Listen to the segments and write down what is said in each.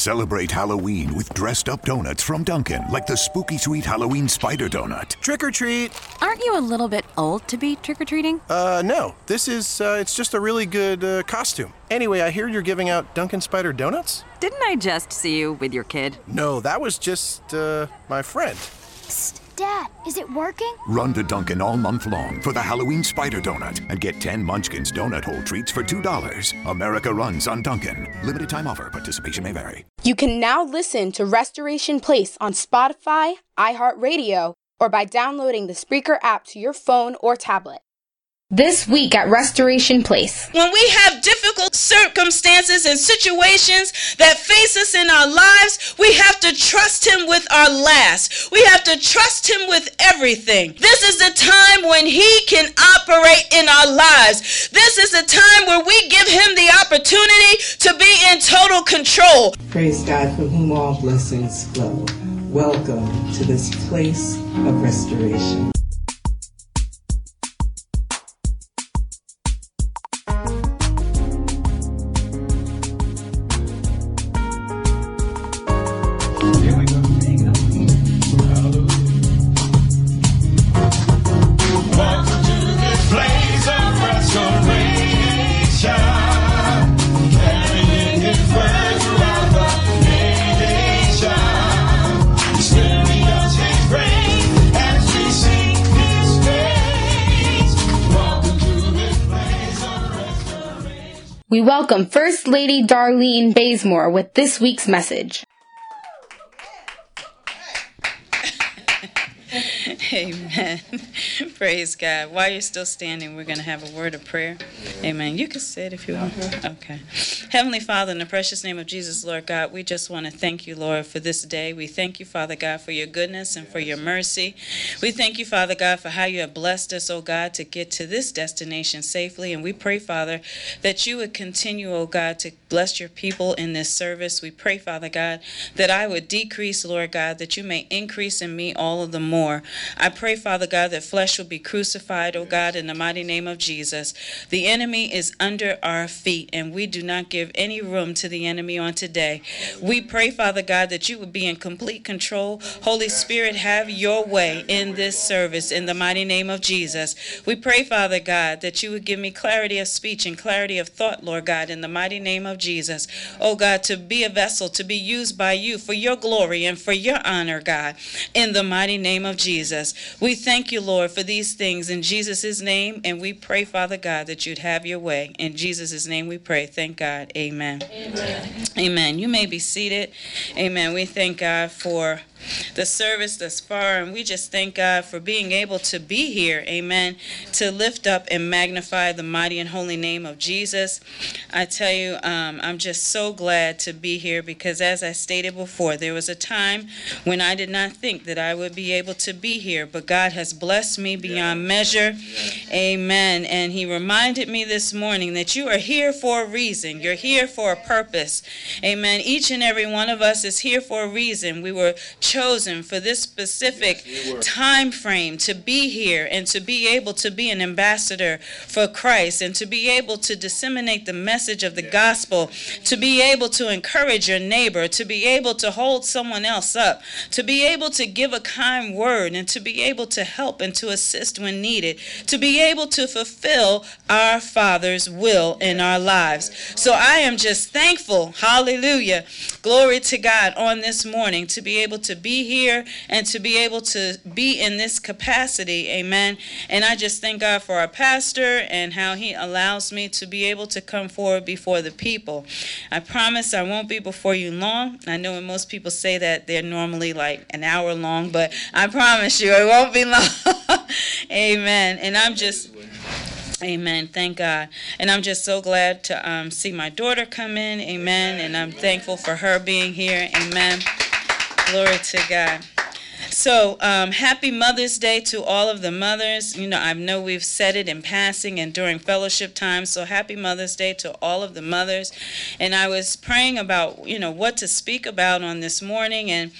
Celebrate Halloween with dressed up donuts from Dunkin', like the spooky sweet Halloween spider donut. Trick or treat. Aren't you a little bit old to be trick or treating? Uh, no. This is, uh, it's just a really good uh, costume. Anyway, I hear you're giving out Dunkin' Spider donuts? Didn't I just see you with your kid? No, that was just, uh, my friend. Psst, Dad, is it working? Run to Dunkin' all month long for the Halloween spider donut and get 10 Munchkins donut hole treats for $2. America runs on Dunkin'. Limited time offer. Participation may vary. You can now listen to Restoration Place on Spotify, iHeartRadio, or by downloading the Spreaker app to your phone or tablet. This week at Restoration Place. When we have difficult circumstances and situations that face us in our lives, we have to trust Him with our last. We have to trust Him with everything. This is the time when He can operate in our lives. This is the time where we give Him the opportunity to be in total control. Praise God from whom all blessings flow. Welcome to this place of restoration. We welcome First Lady Darlene Bazemore with this week's message. Amen. Praise God. While you're still standing, we're going to have a word of prayer. Amen. You can sit if you want. Uh-huh. Okay. Heavenly Father, in the precious name of Jesus, Lord God, we just want to thank you, Lord, for this day. We thank you, Father God, for your goodness and for your mercy. We thank you, Father God, for how you have blessed us, oh God, to get to this destination safely. And we pray, Father, that you would continue, oh God, to bless your people in this service. We pray, Father God, that I would decrease, Lord God, that you may increase in me all of the more. I pray, Father God, that flesh will be crucified, oh God, in the mighty name of Jesus. The enemy is under our feet, and we do not give any room to the enemy on today. We pray, Father God, that you would be in complete control. Holy Spirit, have your way in this service in the mighty name of Jesus. We pray, Father God, that you would give me clarity of speech and clarity of thought, Lord God, in the mighty name of Jesus. Oh God, to be a vessel, to be used by you for your glory and for your honor, God, in the mighty name of Jesus. We thank you, Lord, for these things in Jesus' name, and we pray, Father God, that you'd have your way. In Jesus' name we pray. Thank God. Amen. Amen. Amen. You may be seated. Amen. We thank God for the service thus far. And we just thank God for being able to be here, amen, to lift up and magnify the mighty and holy name of Jesus. I tell you, um, I'm just so glad to be here because, as I stated before, there was a time when I did not think that I would be able to be here, but God has blessed me beyond measure, amen. And He reminded me this morning that you are here for a reason, you're here for a purpose, amen. Each and every one of us is here for a reason. We were chosen for this specific time frame to be here and to be able to be an ambassador for Christ and to be able to disseminate the message of the gospel, to be able to encourage your neighbor, to be able to hold someone else up, to be able to give a kind word and to be able to help and to assist when needed, to be able to fulfill our Father's will in our lives. So I am just thankful, hallelujah, glory to God, on this morning to be able to be here and to be able to be in this capacity. Amen. And I just thank God for our pastor and how he allows me to be able to come forward before the people. I promise I won't be before you long. I know when most people say that they're normally like an hour long, but I promise you it won't be long. Amen. And I'm just. Amen. Thank God. And I'm just so glad to um, see my daughter come in. Amen. And I'm thankful for her being here. Amen. Glory to God. So, um, happy Mother's Day to all of the mothers. You know, I know we've said it in passing and during fellowship time. So, happy Mother's Day to all of the mothers. And I was praying about, you know, what to speak about on this morning. And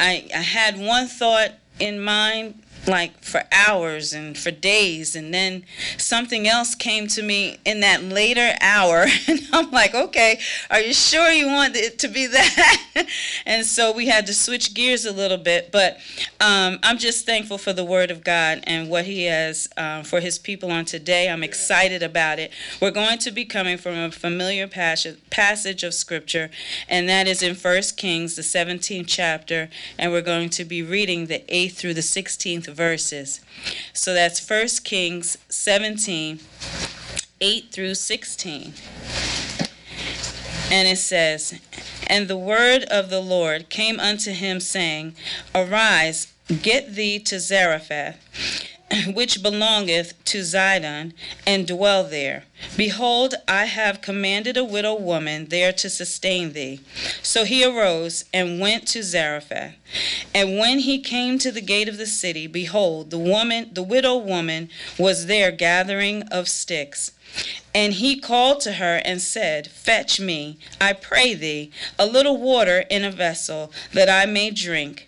I, I had one thought in mind like for hours and for days. And then something else came to me in that later hour. And i'm like okay are you sure you want it to be that? And so we had to switch gears a little bit. But um, i'm just thankful for the word of god and what he has uh, for his people on today. I'm excited about it. We're going to be coming from a familiar passage, passage of scripture and that is in First kings the 17th chapter. And we're going to be reading the 8th through the 16th verses. So that's 1 Kings 17, 8 through 16. And it says, And the word of the Lord came unto him, saying, Arise, get thee to Zarephath which belongeth to Zidon, and dwell there. Behold, I have commanded a widow woman there to sustain thee. So he arose and went to Zarephath. And when he came to the gate of the city, behold, the woman, the widow woman, was there gathering of sticks. And he called to her and said, Fetch me, I pray thee, a little water in a vessel, that I may drink.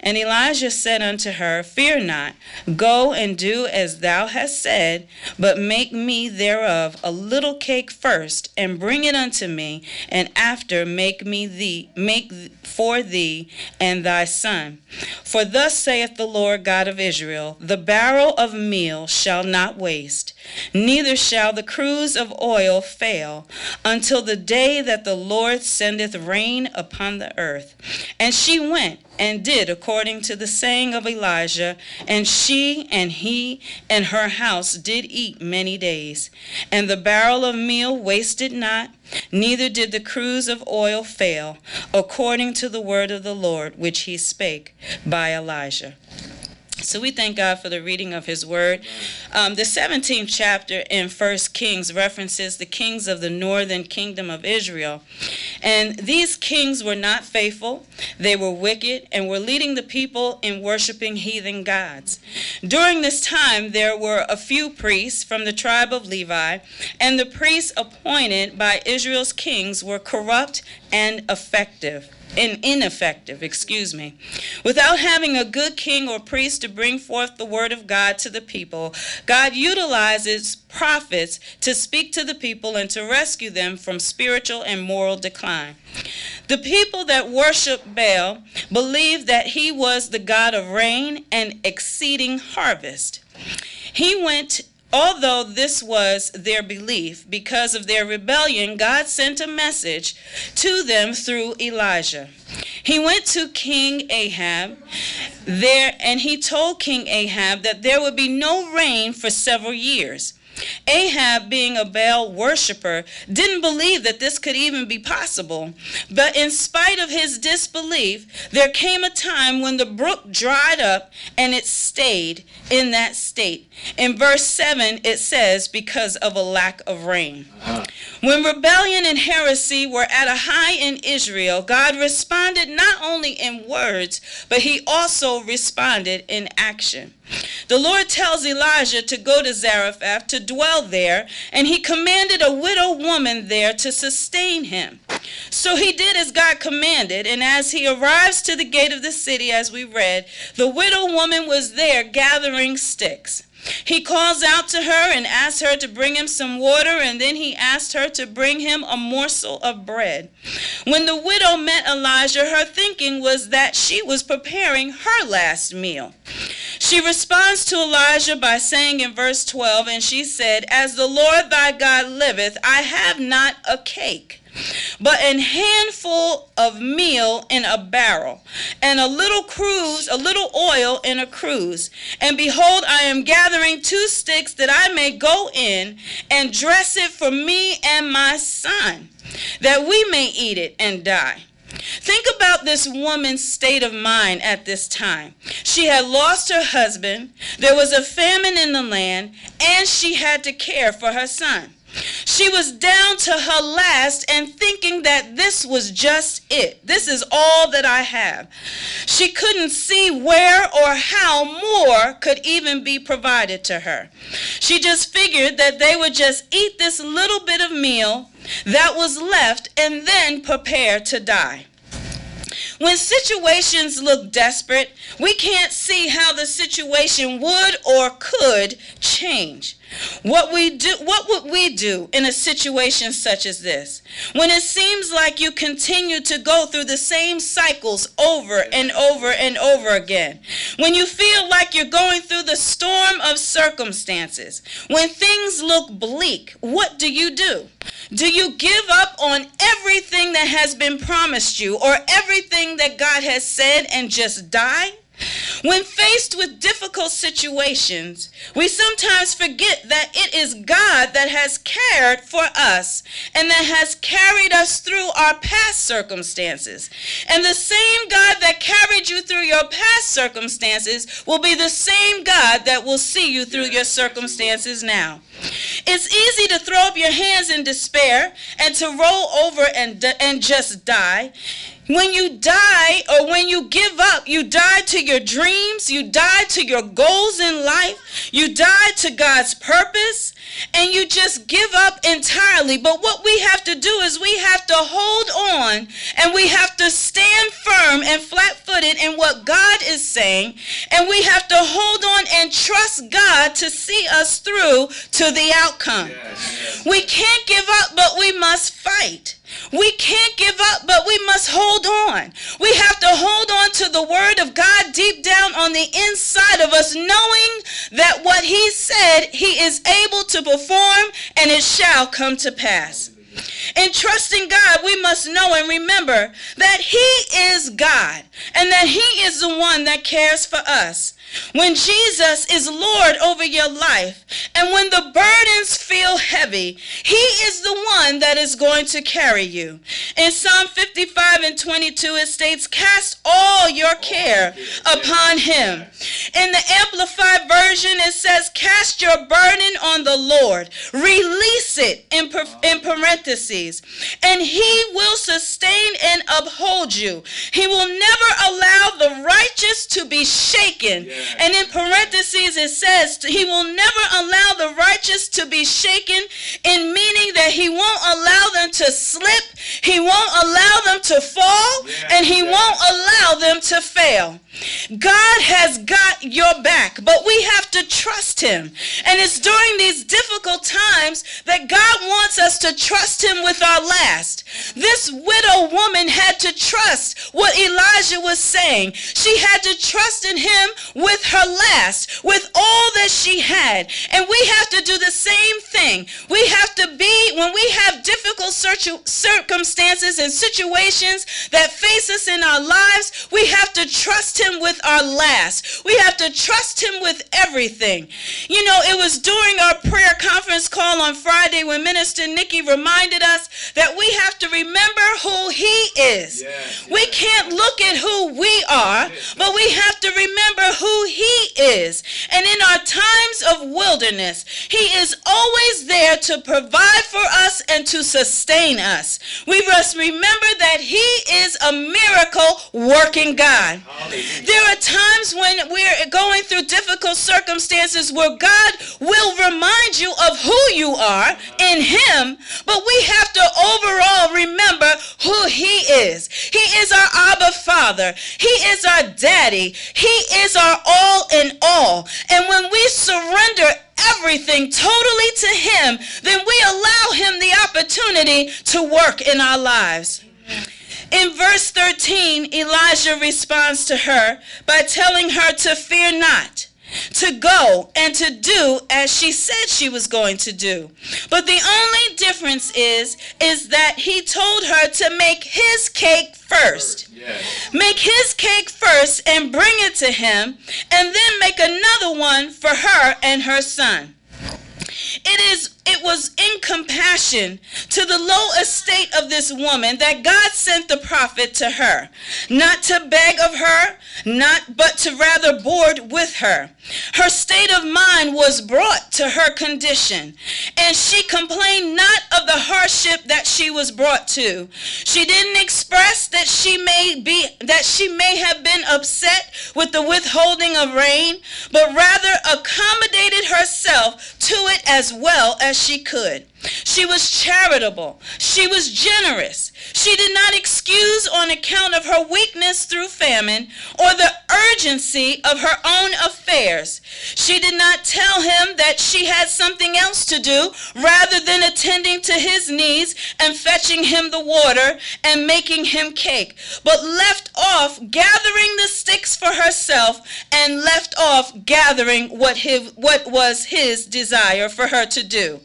And Elijah said unto her, Fear not, go and do as thou hast said, but make me thereof a little cake first, and bring it unto me, and after make me thee make for thee and thy son. For thus saith the Lord God of Israel, The barrel of meal shall not waste, neither shall the cruse of oil fail, until the day that the Lord sendeth rain upon the earth. And she went and did according to the saying of Elijah, and she and he and her house did eat many days. And the barrel of meal wasted not, neither did the cruse of oil fail, according to the word of the Lord which he spake by Elijah. So we thank God for the reading of His Word. Um, the 17th chapter in First Kings references the kings of the northern kingdom of Israel. And these kings were not faithful, they were wicked, and were leading the people in worshiping heathen gods. During this time, there were a few priests from the tribe of Levi, and the priests appointed by Israel's kings were corrupt and effective and ineffective, excuse me. Without having a good king or priest to bring forth the word of God to the people, God utilizes prophets to speak to the people and to rescue them from spiritual and moral decline. The people that worship Baal believed that he was the God of rain and exceeding harvest. He went Although this was their belief, because of their rebellion, God sent a message to them through Elijah. He went to King Ahab there and he told King Ahab that there would be no rain for several years. Ahab, being a Baal worshiper, didn't believe that this could even be possible. But in spite of his disbelief, there came a time when the brook dried up and it stayed in that state. In verse 7, it says, because of a lack of rain. Uh-huh. When rebellion and heresy were at a high in Israel, God responded not only in words, but he also responded in action. The Lord tells Elijah to go to Zarephath to dwell there, and he commanded a widow woman there to sustain him. So he did as God commanded, and as he arrives to the gate of the city, as we read, the widow woman was there gathering sticks. He calls out to her and asks her to bring him some water, and then he asked her to bring him a morsel of bread. When the widow met Elijah, her thinking was that she was preparing her last meal. She responds to Elijah by saying in verse 12, And she said, As the Lord thy God liveth, I have not a cake but an handful of meal in a barrel, and a little cruse, a little oil in a cruse. And behold, I am gathering two sticks that I may go in and dress it for me and my son, that we may eat it and die. Think about about this woman's state of mind at this time. She had lost her husband, there was a famine in the land, and she had to care for her son. She was down to her last and thinking that this was just it. This is all that I have. She couldn't see where or how more could even be provided to her. She just figured that they would just eat this little bit of meal that was left and then prepare to die. When situations look desperate, we can't see how the situation would or could change. What we do what would we do in a situation such as this? When it seems like you continue to go through the same cycles over and over and over again. When you feel like you're going through the storm of circumstances. When things look bleak, what do you do? Do you give up on everything that has been promised you or everything that God has said and just die? When faced with difficult situations, we sometimes forget that it is God that has cared for us and that has carried us through our past circumstances. And the same God that carried you through your past circumstances will be the same God that will see you through your circumstances now. It's easy to throw up your hands in despair and to roll over and, and just die. When you die or when you give up, you die to your dreams, you die to your goals in life, you die to God's purpose, and you just give up entirely. But what we have to do is we have to hold on and we have to stand firm and flat footed in what God is saying, and we have to hold on and trust God to see us through to the outcome. We can't give up, but we must fight. We can't give up, but we must hold on. We have to hold on to the word of God deep down on the inside of us, knowing that what he said, he is able to perform and it shall come to pass. In trusting God, we must know and remember that He is God and that He is the one that cares for us. When Jesus is Lord over your life, and when the burdens feel heavy, He is the one that is going to carry you. In Psalm 55 and 22, it states, Cast all your care upon Him. In the Amplified Version, it says, Cast your burden on the Lord, release it in, in parentheses, and He will sustain and uphold you. He will never allow the righteous to be shaken. Yeah. And in parentheses, it says, He will never allow the righteous to be shaken, in meaning that He won't allow them to slip, He won't allow them to fall, and He won't allow them to fail. God has got your back, but we have to trust Him. And it's during these difficult times that God wants us to trust Him with our last. This widow woman had to trust what Elijah was saying. She had to trust in Him with her last, with all that she had. And we have to do the same thing. We have to be, when we have difficult circumstances and situations that face us in our lives, we have to trust Him with our last. We have to trust Him with everything. You know, it was during our prayer conference call on Friday when Minister Nikki reminded us that we have to remember who He is. Yes, we can't look at who we are, but we have to remember who He is. And in our times of wilderness, He is always there to provide for us and to sustain us. We must remember that He is a miracle working God. There are times when we're going through difficult circumstances where God will remind you of who you are in Him, but we have to overall remember who He is. He is our Abba Father, He is our Daddy, He is our all in all. And when we surrender everything totally to Him, then we allow Him the opportunity to work in our lives. In verse 13, Elijah responds to her by telling her to fear not to go and to do as she said she was going to do. But the only difference is is that he told her to make his cake first. Make his cake first and bring it to him and then make another one for her and her son. It is it was in compassion to the low estate of this woman that God sent the prophet to her, not to beg of her, not but to rather board with her. Her state of mind was brought to her condition, and she complained not of the hardship that she was brought to. She didn't express that she may be that she may have been upset with the withholding of rain, but rather accommodated herself to it as well as she could. She was charitable. She was generous. She did not excuse on account of her weakness through famine or the urgency of her own affairs. She did not tell him that she had something else to do rather than attending to his needs and fetching him the water and making him cake, but left off gathering the sticks for herself and left off gathering what his, what was his desire for her to do.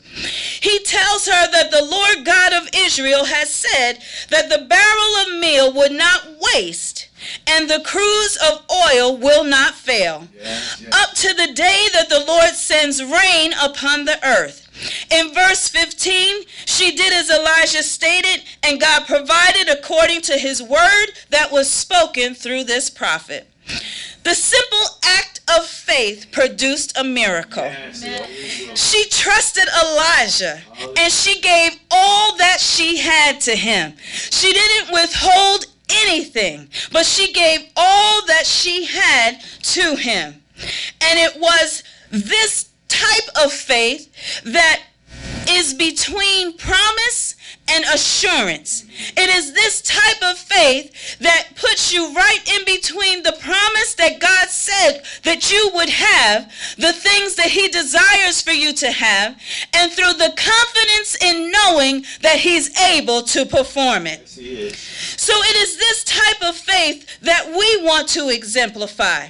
He tells her that the Lord God of Israel has said that the barrel of meal would not waste and the cruse of oil will not fail yes, yes. up to the day that the Lord sends rain upon the earth. In verse 15, she did as Elijah stated, and God provided according to his word that was spoken through this prophet. The simple act of faith produced a miracle. She trusted Elijah and she gave all that she had to him. She didn't withhold anything, but she gave all that she had to him. And it was this type of faith that is between promise and assurance. It is this type of faith that puts you right in between the promise that God said that you would have, the things that He desires for you to have, and through the confidence in knowing that He's able to perform it. so it is this type of faith that we want to exemplify.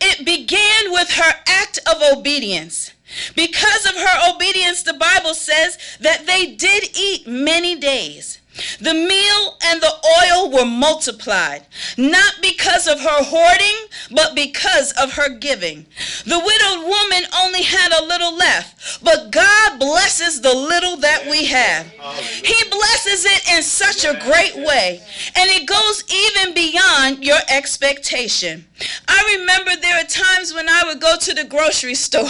It began with her act of obedience. Because of her obedience, the Bible says that they did eat many days. The meal and the oil were multiplied, not because of her hoarding, but because of her giving. The widowed woman only had a little left, but God blesses the little that we have. He blesses it in such a great way, and it goes even beyond your expectation. I remember there are times when I would go to the grocery store,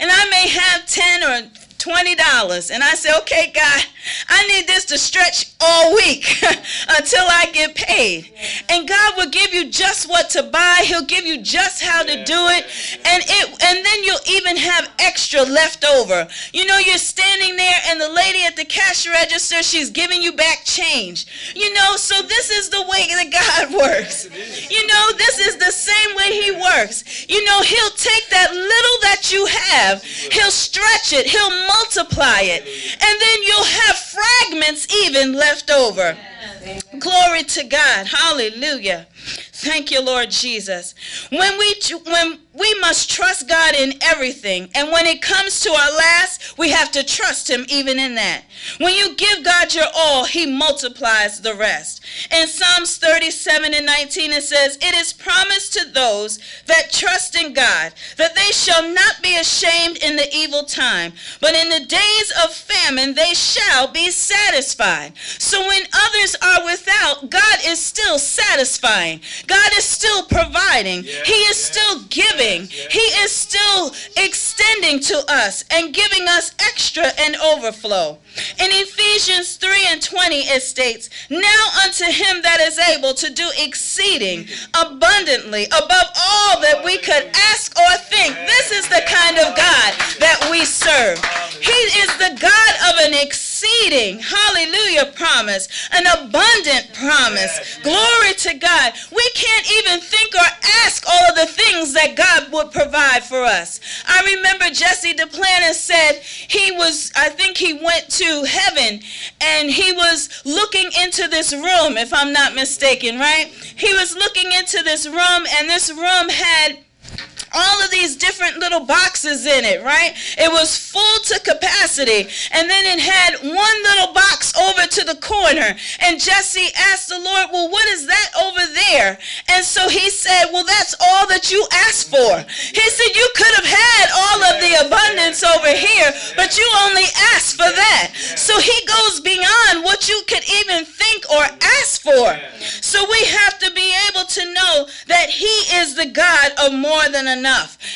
and I may have 10 or $20. And I say, okay, God, I need this to stretch all week until I get paid. And God will give you just what to buy. He'll give you just how to do it. And it and then you'll even have extra left over. You know, you're standing there and the lady at the cash register, she's giving you back change. You know, so this is the way that God works. You know, this is the same way he works. You know, he'll take that little that you have, he'll stretch it, he'll multiply it. And then you'll have fragments even left over. Glory to God. Hallelujah. Thank you, Lord Jesus. When we when we must trust God in everything, and when it comes to our last, we have to trust him even in that. When you give God your all, he multiplies the rest. In Psalms 37 and 19 it says, "It is promised to those that trust in God that they shall not be ashamed in the evil time, but in the days of famine they shall be satisfied." So when others are without, God is still satisfying. God is still providing. Yes, he is yes, still giving. Yes, he is still extending to us and giving us extra and overflow. In Ephesians 3 and 20, it states, Now unto him that is able to do exceeding abundantly above all that we could ask or think. This is the kind of God that we serve. He is the God of an exceeding, hallelujah, promise, an abundant promise. Glory to God. We can't even think or ask all of the things that God would provide for us. I remember Jesse Duplantis said he was, I think he went to heaven and he was looking into this room, if I'm not mistaken, right? He was looking into this room and this room had all of these different little boxes in it, right? It was full to capacity. And then it had one little box over to the corner. And Jesse asked the Lord, Well, what is that over there? And so he said, Well, that's all that you asked for. He said, You could have had all of the abundance over here, but you only asked for that. So he goes beyond what you could even think or ask for. So we have to be able to know that he is the God of more than enough.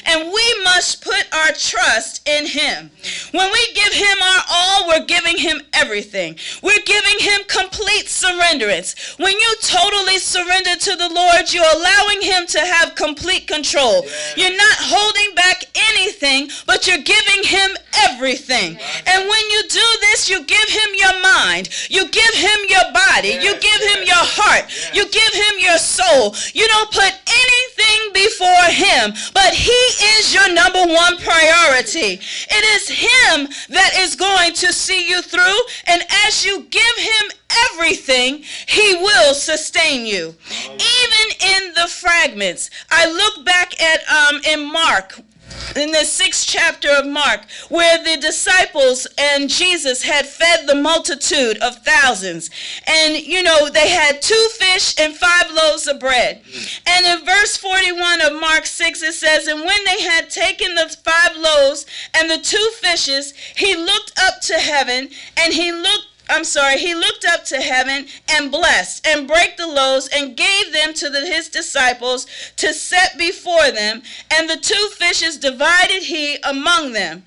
And we must put our trust in him. When we give him our all, we're giving him everything. We're giving him complete surrenderance. When you totally surrender to the Lord, you're allowing him to have complete control. You're not holding back anything, but you're giving him everything. And when you do this, you give him your mind, you give him your body, you give him your heart, you give him your soul. You don't put anything before him, but he is your number one priority. It is him that is going to see you through, and as you give him everything, he will sustain you. Even in the fragments. I look back at um, in Mark in the sixth chapter of Mark, where the disciples and Jesus had fed the multitude of thousands. And, you know, they had two fish and five loaves of bread. And in verse 41 of Mark 6, it says, And when they had taken the five loaves and the two fishes, he looked up to heaven and he looked I'm sorry, he looked up to heaven and blessed and brake the loaves and gave them to the, his disciples to set before them. And the two fishes divided he among them.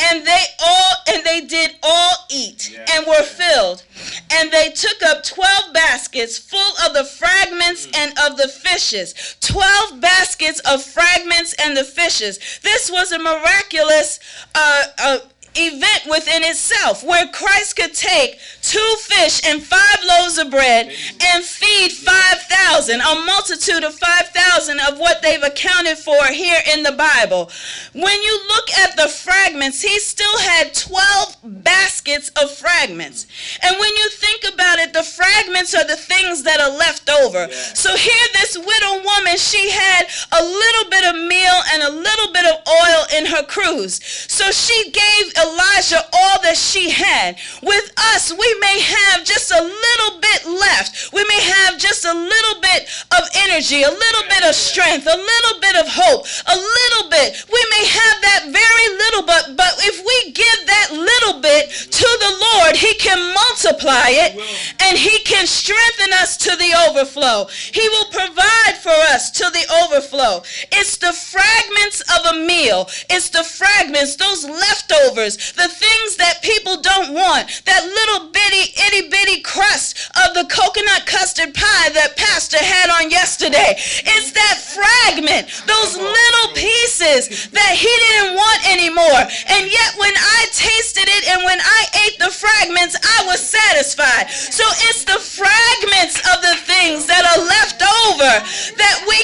And they all and they did all eat yeah. and were filled. And they took up 12 baskets full of the fragments mm. and of the fishes. 12 baskets of fragments and the fishes. This was a miraculous uh, uh, event within itself where Christ could take two fish and five loaves of bread and feed 5,000, a multitude of 5,000 of what they've accounted for here in the Bible. When you look at the fragments, he still had 12 baskets of fragments. And when you think about it, the fragments are the things that are left over. So here, this widow woman, she had a little bit of meal and a little bit of oil in her cruse. So she gave Elijah all that she had. With us, we may have just a little bit left. We may have just a little bit of energy, a little bit of strength, a little bit of hope, a little bit. We may have that very little, but but if we give that little bit to the Lord, He can multiply it and He can strengthen us to the overflow. He will provide for us to the overflow. It's the fragments of a meal. It's the fragments, those leftovers the things that people don't want, that little bitty, itty bitty crust of the coconut custard pie that Pastor had on yesterday. It's that fragment, those little pieces that he didn't want anymore. And yet, when I tasted it and when I ate the fragments, I was satisfied. So it's the fragments of the things that are left over that we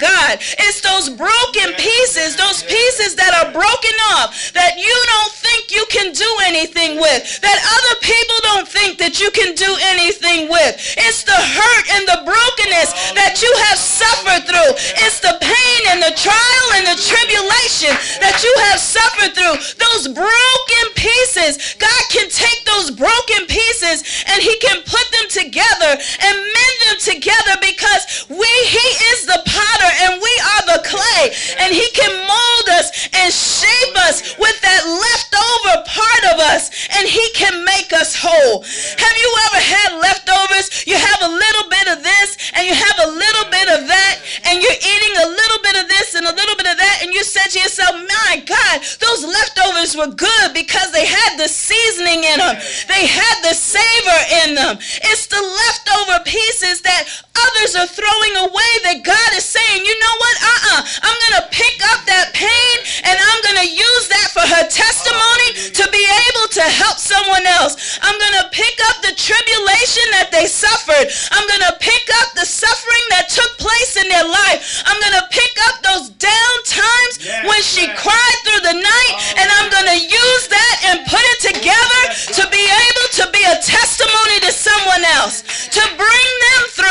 God. It's those broken pieces, those pieces that are broken off that you you can do anything with, that other people don't think that you can do anything with. It's the hurt and the brokenness that you have suffered through. It's the pain and the trial and the tribulation that you have suffered through. Those broken pieces, God can take those broken pieces and he can put them together and mend them together because we he is the potter and we are the clay and he can mold us and shape us with that leftover part of us, and He can make us whole. Have you ever had leftovers? You have a little bit of this, and you have a little bit of that, and you're eating a little bit of this and a little bit of that, and you said to yourself, My God, those leftovers were good because they had the seasoning in them, they had the savor in them. It's the leftover pieces that others are throwing away that God is saying, You know what? Uh uh-uh. I am going to pick up that pain and I'm going to use that for her testimony to be able to help someone else. I'm going to pick up the tribulation that they suffered. I'm going to pick up the suffering that took place in their life. I'm going to pick up those down times yes, when she yes. cried through the night and I'm going to use that and put it together to be able to be a testimony to someone else, to bring them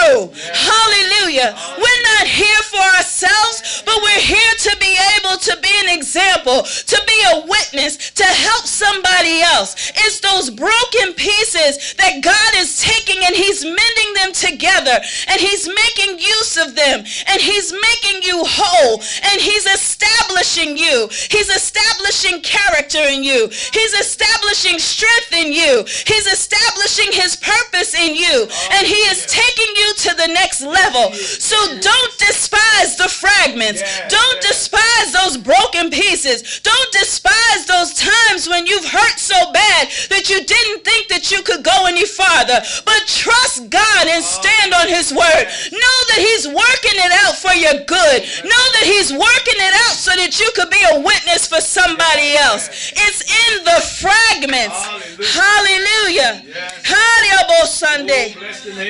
Hallelujah. We're not here for ourselves, but we're here to be able to be an example, to be a witness, to help somebody else. It's those broken pieces that God is taking and He's mending them together and he's making use of them and he's making you whole and he's establishing you. He's establishing character in you. He's establishing strength in you. He's establishing his purpose in you and he is taking you to the next level. So don't despise the fragments. Don't despise those broken pieces. Don't despise those times when you've hurt so bad that you didn't think that you could go any farther. But trust God and stand on his word. Know that he's working it out for your good. Know that he's working it out so that you could be a witness for somebody else. It's in the fragments. Hallelujah. Hallelujah. Sunday.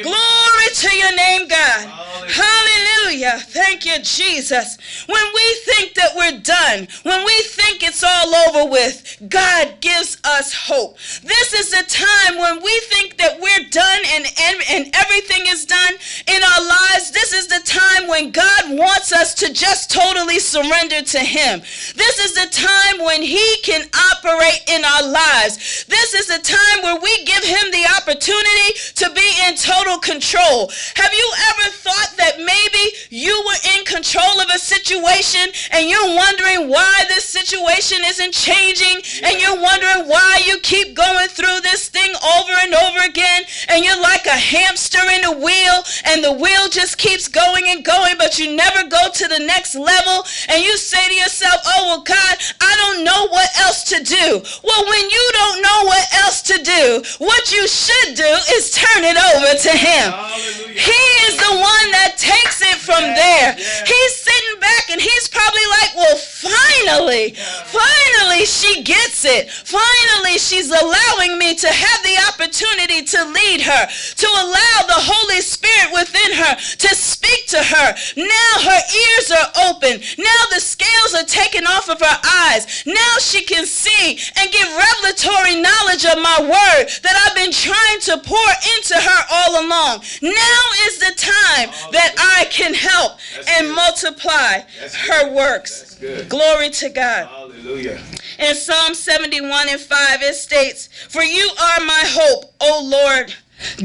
Glory to your name, God. Hallelujah. Thank you, Jesus. When we think that we're done, when we think it's all over with, God gives us hope. This is the time when we think that we're done and, and, and everything is done in our lives. This is the time when God wants us to just totally surrender to Him. This is the time when He can operate in our lives. This is the time where we give Him the opportunity to be in total control. Have you ever thought that maybe you were in control of a situation and you're wondering why this situation isn't changing and you're wondering why you keep going through this thing over and over again and you're like a hamster in a wheel and the wheel just keeps going and going but you never go to the next level and you say to yourself, oh, well, God, I don't know what else to do. Well, when you don't know what else to do, what you should do is turn it over to him. He is the one that takes it from there. He's sitting back and he's probably like, well, finally, finally she gets it. Finally, she's allowing me to have the opportunity to lead her, to allow the Holy Spirit within her to speak to her. Now her ears are open. Now the scales are taken off of her eyes. Now she can see and get revelatory knowledge of my word that I've been trying to pour into her all along. Now is the time that I can help and multiply her works. Glory to God. Hallelujah. In Psalm 71 and 5, it states, For you are my hope, O Lord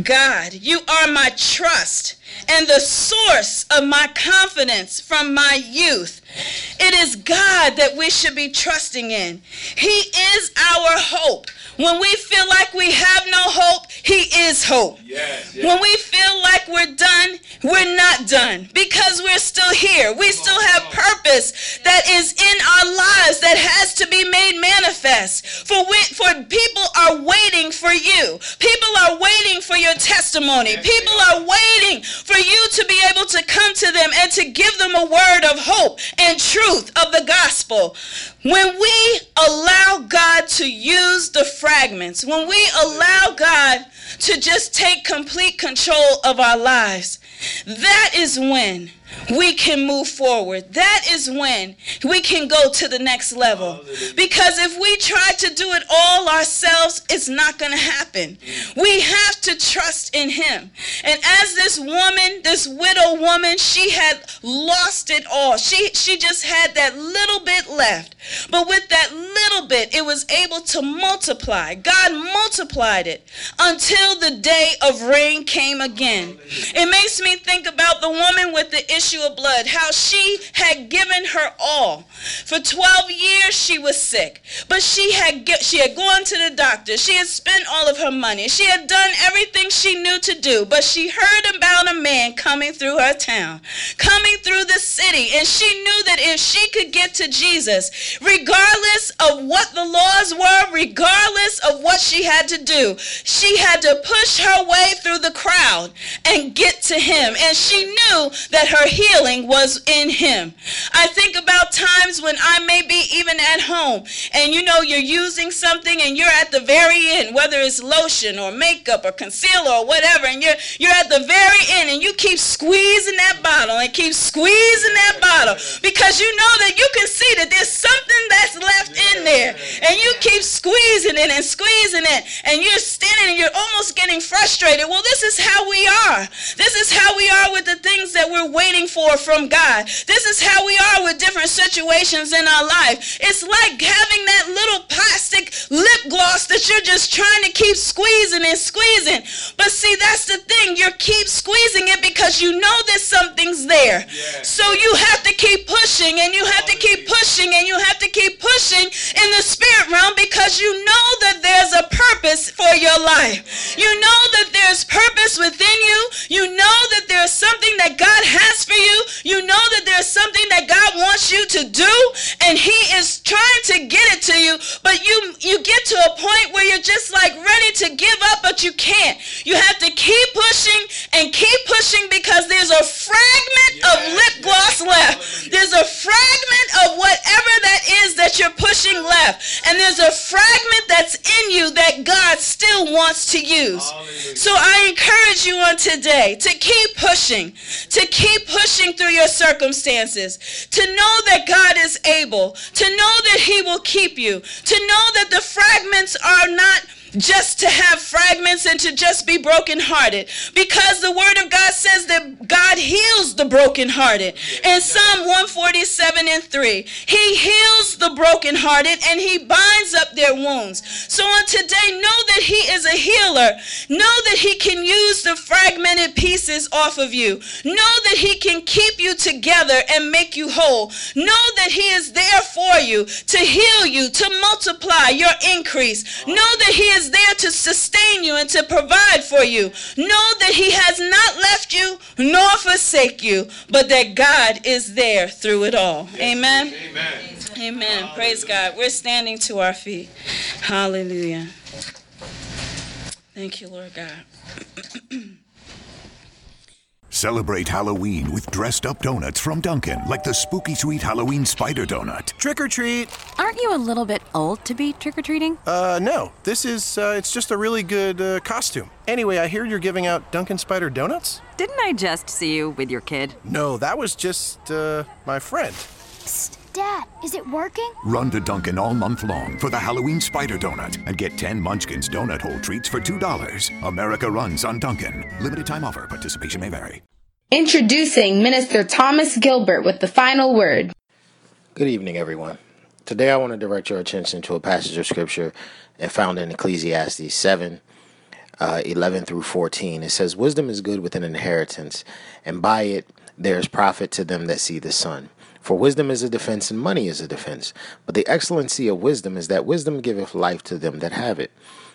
God. You are my trust and the source of my confidence from my youth. It is God that we should be trusting in. He is our hope. When we feel like we have no hope, He is hope. Yes, yes. When we feel like we're done, we're not done because we're still here. We still have purpose that is in our lives that has to be made manifest. For we, for people are waiting for you. People are waiting for your testimony. People are waiting for you to be able to come to them and to give them a word of hope and truth of the gospel. When we allow God to use the fragments, when we allow God to just take complete control of our lives, that is when we can move forward. That is when we can go to the next level. Because if we try to do it all ourselves, it's not going to happen. Mm. We have to trust in Him. And as this woman, this widow woman, she had lost it all. She, she just had that little bit left. But with that little bit, it was able to multiply. God multiplied it until the day of rain came again. It makes me think about the woman with the issue of blood, how she had given her all. For 12 years she was sick, but she had she had gone to the doctor. She had spent all of her money. She had done everything she knew to do, but she heard about a man coming through her town, coming through the city, and she knew that if she could get to Jesus, regardless of what the laws were, regardless of what she had to do, she had to push her way through the crowd and get to him. And she knew that her healing was in him. I think about times when I may be even at home and you know you're using something and you're at the very end, whether it's lotion or makeup or concealer or whatever, and you're you're at the very end and you keep squeezing that bottle and keep squeezing that bottle because you know that you can see that there's something that's left in there. And you keep squeezing it and squeezing it and you're standing and you're almost getting frustrated. Well, this is how we are. are. This is how we are with the things that we're waiting for from God. This is how we are with different situations in our life. It's like having that little plastic lip gloss that you're just trying to keep squeezing and squeezing. But see, that's the thing. You keep squeezing it because you know that something's there. So you have to keep pushing and you have to keep pushing and you have to keep pushing in the spirit realm because you know that there's a purpose for your life. You know that there's purpose within you. You know that there's something that God has for you. You know that there's something that God wants you to do and he is trying to get it to you, but you you get to a point where you're just like ready to give up but you can't. You have to keep pushing and keep pushing because there's a fragment of lip gloss left. There's a fragment of whatever that is that you're pushing left. And there's a fragment that's in you that God still wants to use. So I encourage you on today to keep pushing, to keep pushing through your circumstances, to know that God is able, to know that He will keep you, to know that the fragments are not just to have fragments and to just be brokenhearted. Because the word of God says that God heals the brokenhearted. In Psalm 147 and 3, He heals the brokenhearted and He binds up their wounds. So on today, know that He is a healer. Know that He can use the fragmented pieces off of you. Know that He can keep you together and make you whole. Know that He is there for you to heal you, to multiply your increase. Know that He is there to sustain you and to provide for you. Know that He has not left you nor forsake you, but that God is there through it all. Amen. Amen. Amen. Praise God. We're standing to our feet. Hallelujah. Thank you, Lord God. Celebrate Halloween with dressed up donuts from Dunkin', like the spooky sweet Halloween spider donut. Trick or treat. Aren't you a little bit old to be trick or treating? Uh, no. This is, uh, it's just a really good uh, costume. Anyway, I hear you're giving out Dunkin' Spider donuts? Didn't I just see you with your kid? No, that was just, uh, my friend. Psst, Dad, is it working? Run to Dunkin' all month long for the Halloween spider donut and get 10 Munchkins donut hole treats for $2. America runs on Dunkin'. Limited time offer. Participation may vary. Introducing Minister Thomas Gilbert with the final word. Good evening, everyone. Today I want to direct your attention to a passage of scripture and found in Ecclesiastes 7 uh, 11 through 14. It says, Wisdom is good with an inheritance, and by it there is profit to them that see the sun. For wisdom is a defense, and money is a defense. But the excellency of wisdom is that wisdom giveth life to them that have it.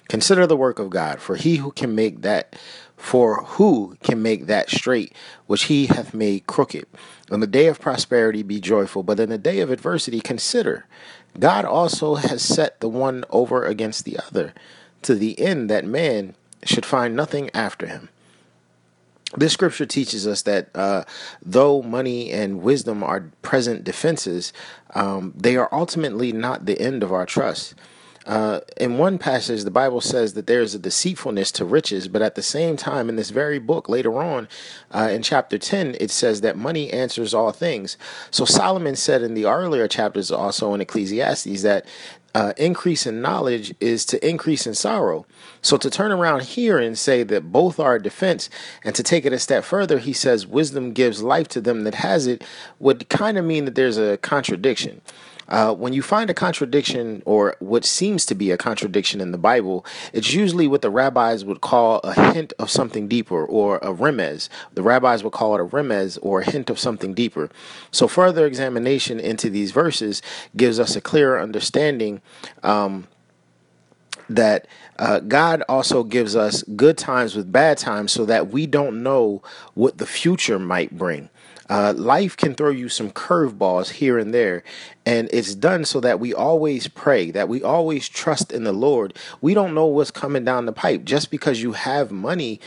Consider the work of God, for he who can make that for who can make that straight which he hath made crooked? In the day of prosperity be joyful, but in the day of adversity consider. God also has set the one over against the other, to the end that man should find nothing after him. This scripture teaches us that uh, though money and wisdom are present defenses, um, they are ultimately not the end of our trust. Uh, in one passage, the Bible says that there is a deceitfulness to riches, but at the same time, in this very book, later on uh, in chapter 10, it says that money answers all things. So Solomon said in the earlier chapters, also in Ecclesiastes, that uh, increase in knowledge is to increase in sorrow. So to turn around here and say that both are a defense, and to take it a step further, he says wisdom gives life to them that has it, would kind of mean that there's a contradiction. Uh, when you find a contradiction or what seems to be a contradiction in the Bible, it's usually what the rabbis would call a hint of something deeper or a remez. The rabbis would call it a remez or a hint of something deeper. So, further examination into these verses gives us a clearer understanding. Um, that uh, God also gives us good times with bad times so that we don't know what the future might bring. Uh, life can throw you some curveballs here and there, and it's done so that we always pray, that we always trust in the Lord. We don't know what's coming down the pipe. Just because you have money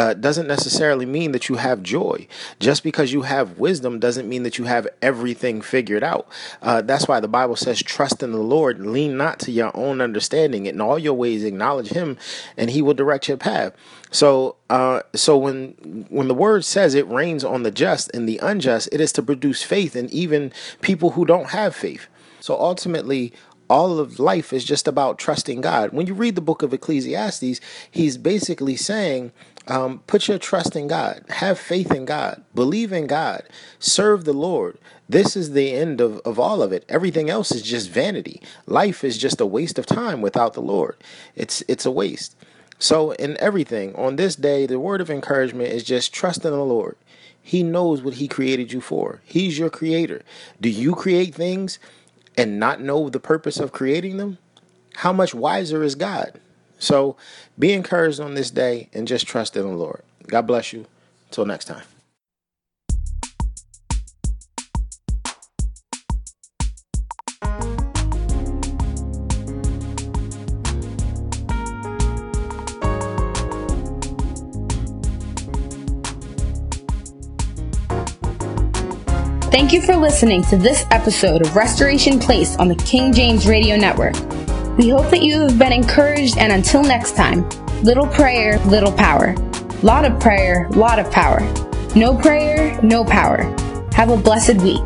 uh, doesn't necessarily mean that you have joy. Just because you have wisdom doesn't mean that you have everything figured out. Uh, that's why the Bible says, "Trust in the Lord, lean not to your own understanding, in all your ways acknowledge Him, and He will direct your path." So, uh, so when when the word says it rains on the just and the unjust, it is to produce faith in even people who don't have faith. So ultimately, all of life is just about trusting God. When you read the book of Ecclesiastes, he's basically saying, um, put your trust in God, have faith in God, believe in God, serve the Lord. This is the end of, of all of it. Everything else is just vanity. Life is just a waste of time without the Lord. It's it's a waste. So in everything, on this day, the word of encouragement is just trust in the Lord. He knows what he created you for. He's your creator. Do you create things and not know the purpose of creating them? How much wiser is God? So be encouraged on this day and just trust in the Lord. God bless you. Till next time. Thank you for listening to this episode of Restoration Place on the King James Radio Network. We hope that you have been encouraged, and until next time, little prayer, little power. Lot of prayer, lot of power. No prayer, no power. Have a blessed week.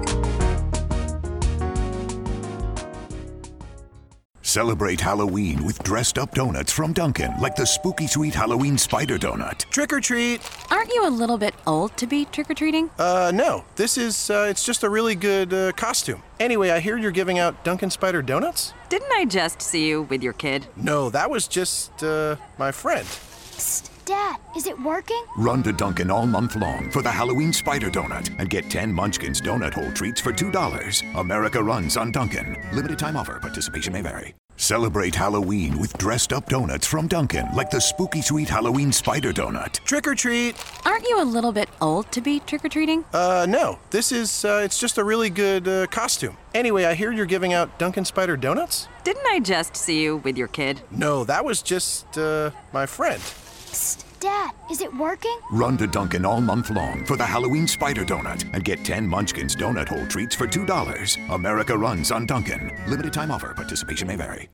Celebrate Halloween with dressed up donuts from Dunkin', like the spooky sweet Halloween spider donut. Trick or treat. Aren't you a little bit old to be trick or treating? Uh, no. This is, uh, it's just a really good uh, costume. Anyway, I hear you're giving out Dunkin' Spider donuts? Didn't I just see you with your kid? No, that was just, uh, my friend. Psst, Dad, is it working? Run to Dunkin' all month long for the Halloween spider donut and get 10 Munchkins donut hole treats for $2. America runs on Dunkin'. Limited time offer. Participation may vary. Celebrate Halloween with dressed up donuts from Dunkin', like the spooky sweet Halloween spider donut. Trick or treat. Aren't you a little bit old to be trick or treating? Uh, no. This is, uh, it's just a really good uh, costume. Anyway, I hear you're giving out Dunkin' Spider donuts? Didn't I just see you with your kid? No, that was just, uh, my friend. Psst, Dad, is it working? Run to Dunkin' all month long for the Halloween spider donut and get 10 Munchkins donut hole treats for $2. America runs on Dunkin'. Limited time offer. Participation may vary.